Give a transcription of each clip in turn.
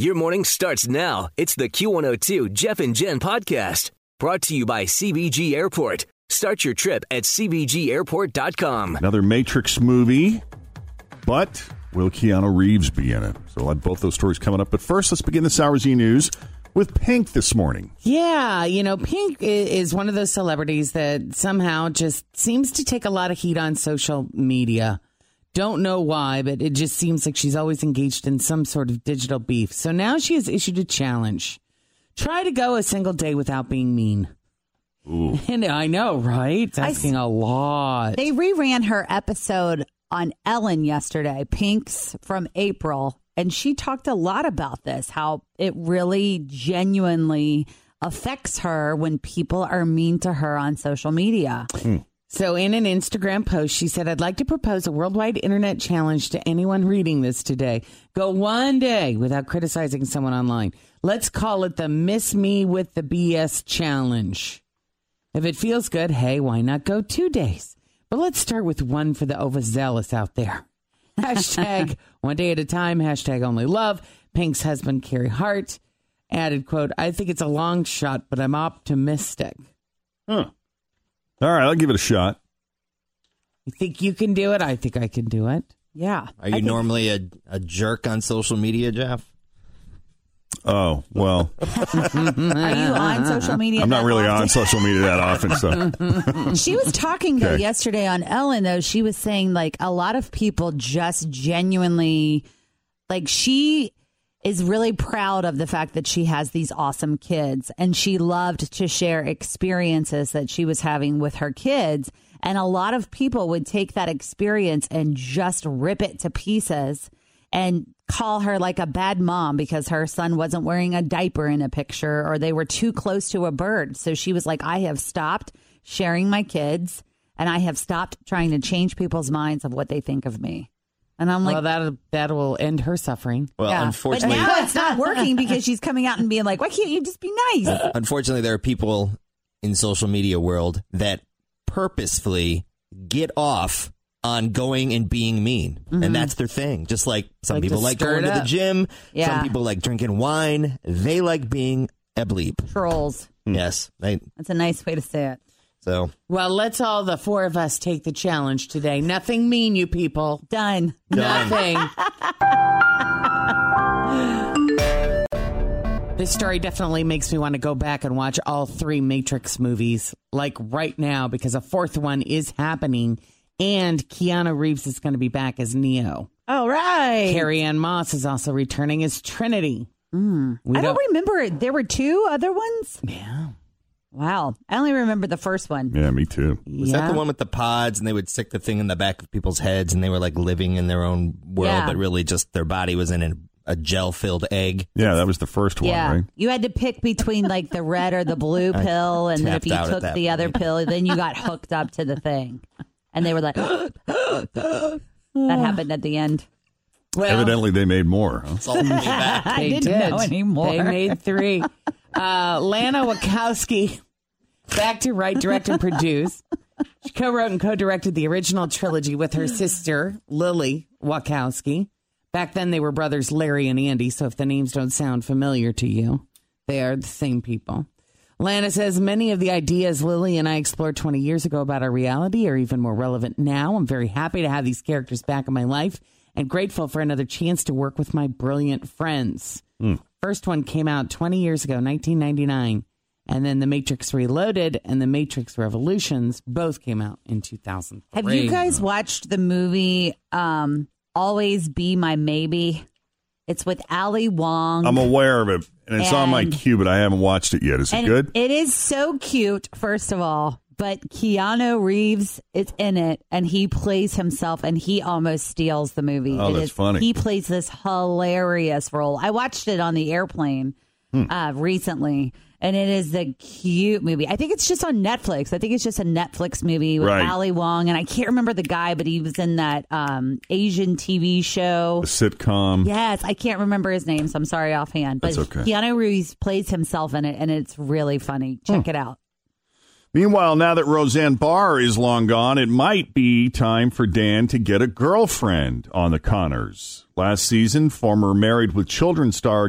Your morning starts now. It's the Q102 Jeff and Jen podcast brought to you by CVG Airport. Start your trip at CVGAirport.com. Another Matrix movie, but will Keanu Reeves be in it? So we'll have both those stories coming up. But first, let's begin the hour Z News with Pink this morning. Yeah, you know, Pink is one of those celebrities that somehow just seems to take a lot of heat on social media. Don't know why, but it just seems like she's always engaged in some sort of digital beef. So now she has issued a challenge. Try to go a single day without being mean. And I know, right? It's asking a lot. They reran her episode on Ellen yesterday, Pink's from April, and she talked a lot about this how it really genuinely affects her when people are mean to her on social media. Hmm. So, in an Instagram post, she said, I'd like to propose a worldwide internet challenge to anyone reading this today. Go one day without criticizing someone online. Let's call it the Miss Me with the BS challenge. If it feels good, hey, why not go two days? But let's start with one for the overzealous out there. Hashtag one day at a time, hashtag only love. Pink's husband, Carey Hart, added, quote, I think it's a long shot, but I'm optimistic. Huh. All right, I'll give it a shot. You think you can do it? I think I can do it. Yeah. Are you normally a, a jerk on social media, Jeff? Oh, well, Are you on social media? I'm not that really often? on social media that often, so She was talking though Okay. yesterday on Ellen though. She was saying like a lot of people just genuinely like she is really proud of the fact that she has these awesome kids and she loved to share experiences that she was having with her kids and a lot of people would take that experience and just rip it to pieces and call her like a bad mom because her son wasn't wearing a diaper in a picture or they were too close to a bird. So she was like, I have stopped sharing my kids and I have stopped trying to change people's minds of what they think of me. And I'm like, well, that that will end her suffering. Well, yeah. unfortunately, But now it's not working because she's coming out and being like, why can't you just be nice? unfortunately, there are people in social media world that purposefully get off on going and being mean, and mm-hmm. that's their thing. Just like some Like people like going to the gym, Yeah. some people like drinking wine. They like being a bleep. Trolls. Yes, they, That's a nice way to say it. So Well, let's all the four of us take the challenge today. Nothing mean, you people. Done. Nothing. this story definitely makes me want to go back and watch all three Matrix movies, like right now, because a fourth one is happening, and Keanu Reeves is going to be back as Neo. All right. Carrie Ann Moss is also returning as Trinity. Hmm. We I don't remember it. There were two other ones. Yeah. Wow. I only remember the first one. yeah, me too. was that the one with the pods, and they would stick the thing in the back of people's heads, and they were like living in their own world, Yeah. but really just their body was in a, a gel-filled egg. Yeah, that was the first one, Yeah. right? You had to pick between like the red or the blue pill. And if you took that the other pill, then you got hooked up to the thing. And they were like, that happened at the end. Well, Evidently, they made more. Huh? It's all coming back. I They didn't did. know anymore. They made three. Uh, Lana Wachowski, back to write, direct, and produce. She co-wrote and co-directed the original trilogy with her sister Lily Wachowski. Back then, they were brothers Larry and Andy. So if the names don't sound familiar to you, they are the same people. Lana says many of the ideas Lily and I explored 20 years ago about our reality are even more relevant now. I'm very happy to have these characters back in my life and grateful for another chance to work with my brilliant friends. Hmm. First one came out 20 years ago, 1999. And then The Matrix Reloaded and The Matrix Revolutions both came out in 2000. Have you guys watched the movie um, Always Be My Maybe? It's with Ali Wong. I'm aware of it, and it's on my And- queue, but I haven't watched it yet. Is it good? It is so cute, first of all. But Keanu Reeves is in it, and he plays himself, and he almost steals the movie. Oh, It that's is- funny. He plays this hilarious role. I watched it on the airplane Hmm. uh, recently, and it is a cute movie. I think it's just on Netflix. I think it's just a Netflix movie with Right. Ali Wong, and I can't remember the guy, but he was in that um, Asian TV show. the sitcom. Yes, I can't remember his name, so I'm sorry offhand. But That's okay. Keanu Reeves plays himself in it, and it's really funny. Check it out. Meanwhile, now that Roseanne Barr is long gone, it might be time for Dan to get a girlfriend on the Conners. Last season, former Married with Children star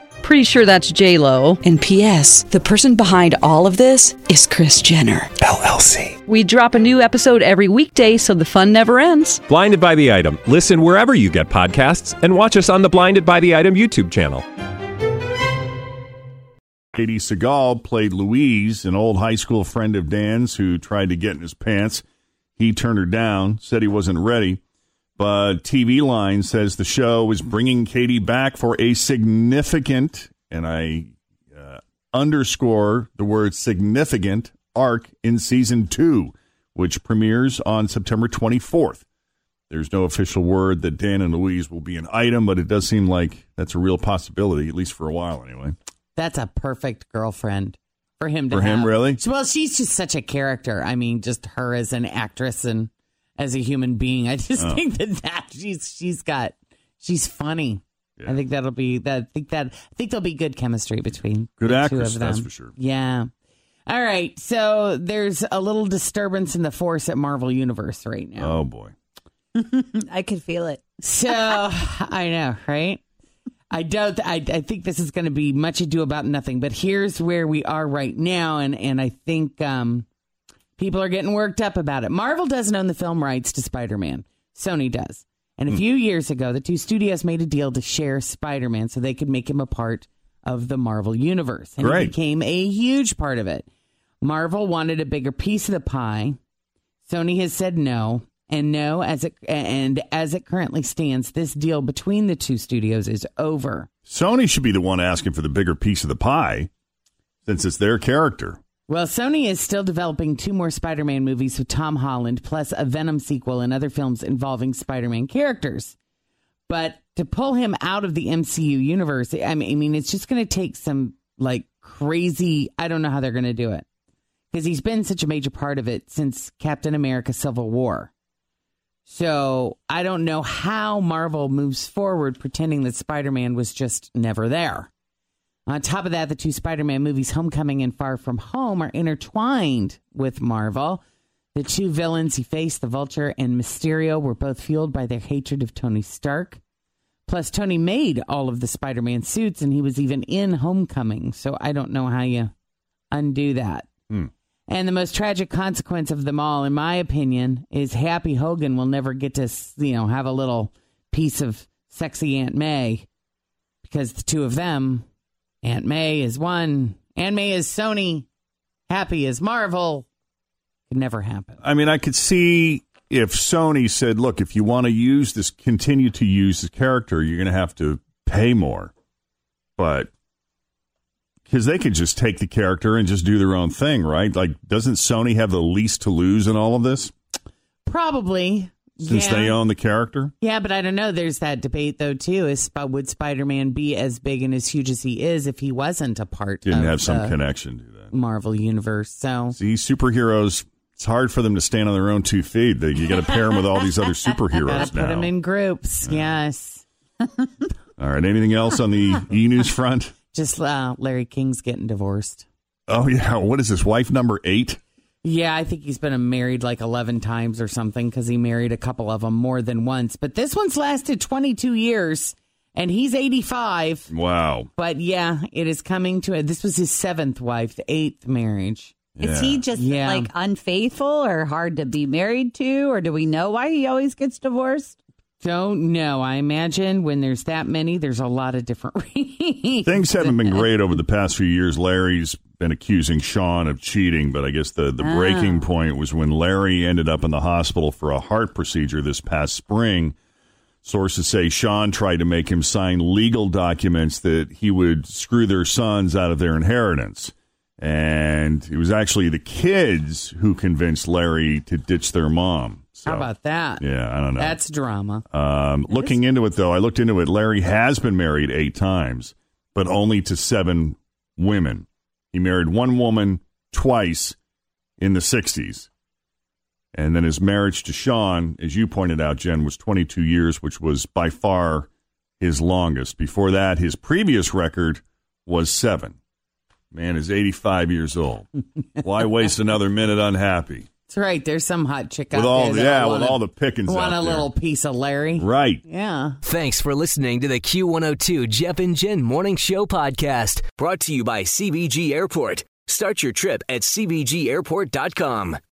Pretty sure that's J Lo. And P.S. The person behind all of this is Kris Jenner. LLC. We drop a new episode every weekday, so the fun never ends. Blinded by the item. Listen wherever you get podcasts, and watch us on the Blinded by the Item YouTube channel. Katey Sagal played Louise, an old high school friend of Dan's who tried to get in his pants. He turned her down, said he wasn't ready. But TV Line says the show is bringing Katey back for a significant, and I uh, underscore the word significant, arc in season two, which premieres on September 24th. There's no official word that Dan and Louise will be an item, but it does seem like that's a real possibility, at least for a while anyway. That's a perfect girlfriend for him to For him, really? Well, she's just such a character. I mean, just her as an actress and as a human being. I just Oh. think that that she's she's got she's funny. I think that'll be that. I think that I think there'll be good chemistry between Good the actress, two of them. that's for sure. Yeah. All right. So there's a little disturbance in the force at Marvel Universe right now. Oh, boy. I could feel it. So I know, right? I don't. I, I think this is going to be much ado about nothing. But here's where we are right now, and and I think um, people are getting worked up about it. Marvel doesn't own the film rights to Spider-Man. Sony does. And a hmm. few years ago, the two studios made a deal to share Spider-Man so they could make him a part of the Marvel universe, and Great. he became a huge part of it. Marvel wanted a bigger piece of the pie. Sony has said no, and no as it and as it currently stands, this deal between the two studios is over. Sony should be the one asking for the bigger piece of the pie since it's their character. Well, Sony is still developing two more Spider-Man movies with Tom Holland, plus a Venom sequel and other films involving Spider-Man characters. But to pull him out of the MCU universe, I mean, I mean, it's just going to take some like crazy. I don't know how they're going to do it because he's been such a major part of it since Captain America: Civil War. So I don't know how Marvel moves forward pretending that Spider-Man was just never there. On top of that, the two Spider Man movies, Homecoming and Far From Home, are intertwined with Marvel. The two villains he faced, the Vulture and Mysterio, were both fueled by their hatred of Tony Stark. Plus, Tony made all of the Spider Man suits, and he was even in Homecoming. So I don't know how you undo that. Hmm. And the most tragic consequence of them all, in my opinion, is Happy Hogan will never get to, you know, have a little piece of sexy Aunt May because the two of them Aunt May is one. Aunt May is Sony. Happy is Marvel. Could never happen. I mean, I could see if Sony said, look, if you want to use this, continue to use this character, you're going to have to pay more. But because they could just take the character and just do their own thing, right? Like, doesn't Sony have the least to lose in all of this Probably. Since yeah. they own the character? Yeah, but I don't know. There's that debate though too. Is would Spider-Man be as big and as huge as he is if he wasn't a part Didn't of have some the connection to that. Marvel universe? So See, superheroes, it's hard for them to stand on their own two feet. They, you got to pair them with all these other superheroes put now. in groups. Yes. All right. Anything else on the e news front? Just uh, Larry King's getting divorced. Oh, yeah. What is this? Wife number eight? Yeah, I think he's been married like 11 times or something because he married a couple of them more than once. But this one's lasted 22 years. And he's 85. Wow. But yeah, it is coming to it. This was his seventh wife, the eighth marriage. Is he just Yeah. like unfaithful or hard to be married to, or do we know why he always gets divorced? Don't know. I imagine when there's that many, there's a lot of different reasons. Things haven't been great over the past few years. Larry's been accusing Shawn of cheating, but I guess the, the breaking point was when Larry ended up in the hospital for a heart procedure this past spring. Sources say Shawn tried to make him sign legal documents that he would screw their sons out of their inheritance. And it was actually the kids who convinced Larry to ditch their mom. So, How about that? Yeah, I don't know. That's drama. Um, looking into it, though, I looked into it. Larry has been married eight times, but only to seven women. He married one woman twice in the 60s. And then his marriage to Shawn, as you pointed out, Jen, was 22 years, which was by far his longest. Before that, his previous record was seven. Man is 85 years old. Why waste another minute unhappy? That's right. There's some hot chick out With all, there. yeah, with all the pickings Want out a there. little piece of Larry? Right. Yeah. Thanks for listening to the Q102 Jeff and Jen Morning Show podcast, brought to you by CVG Airport. Start your trip at CVGAirport.com.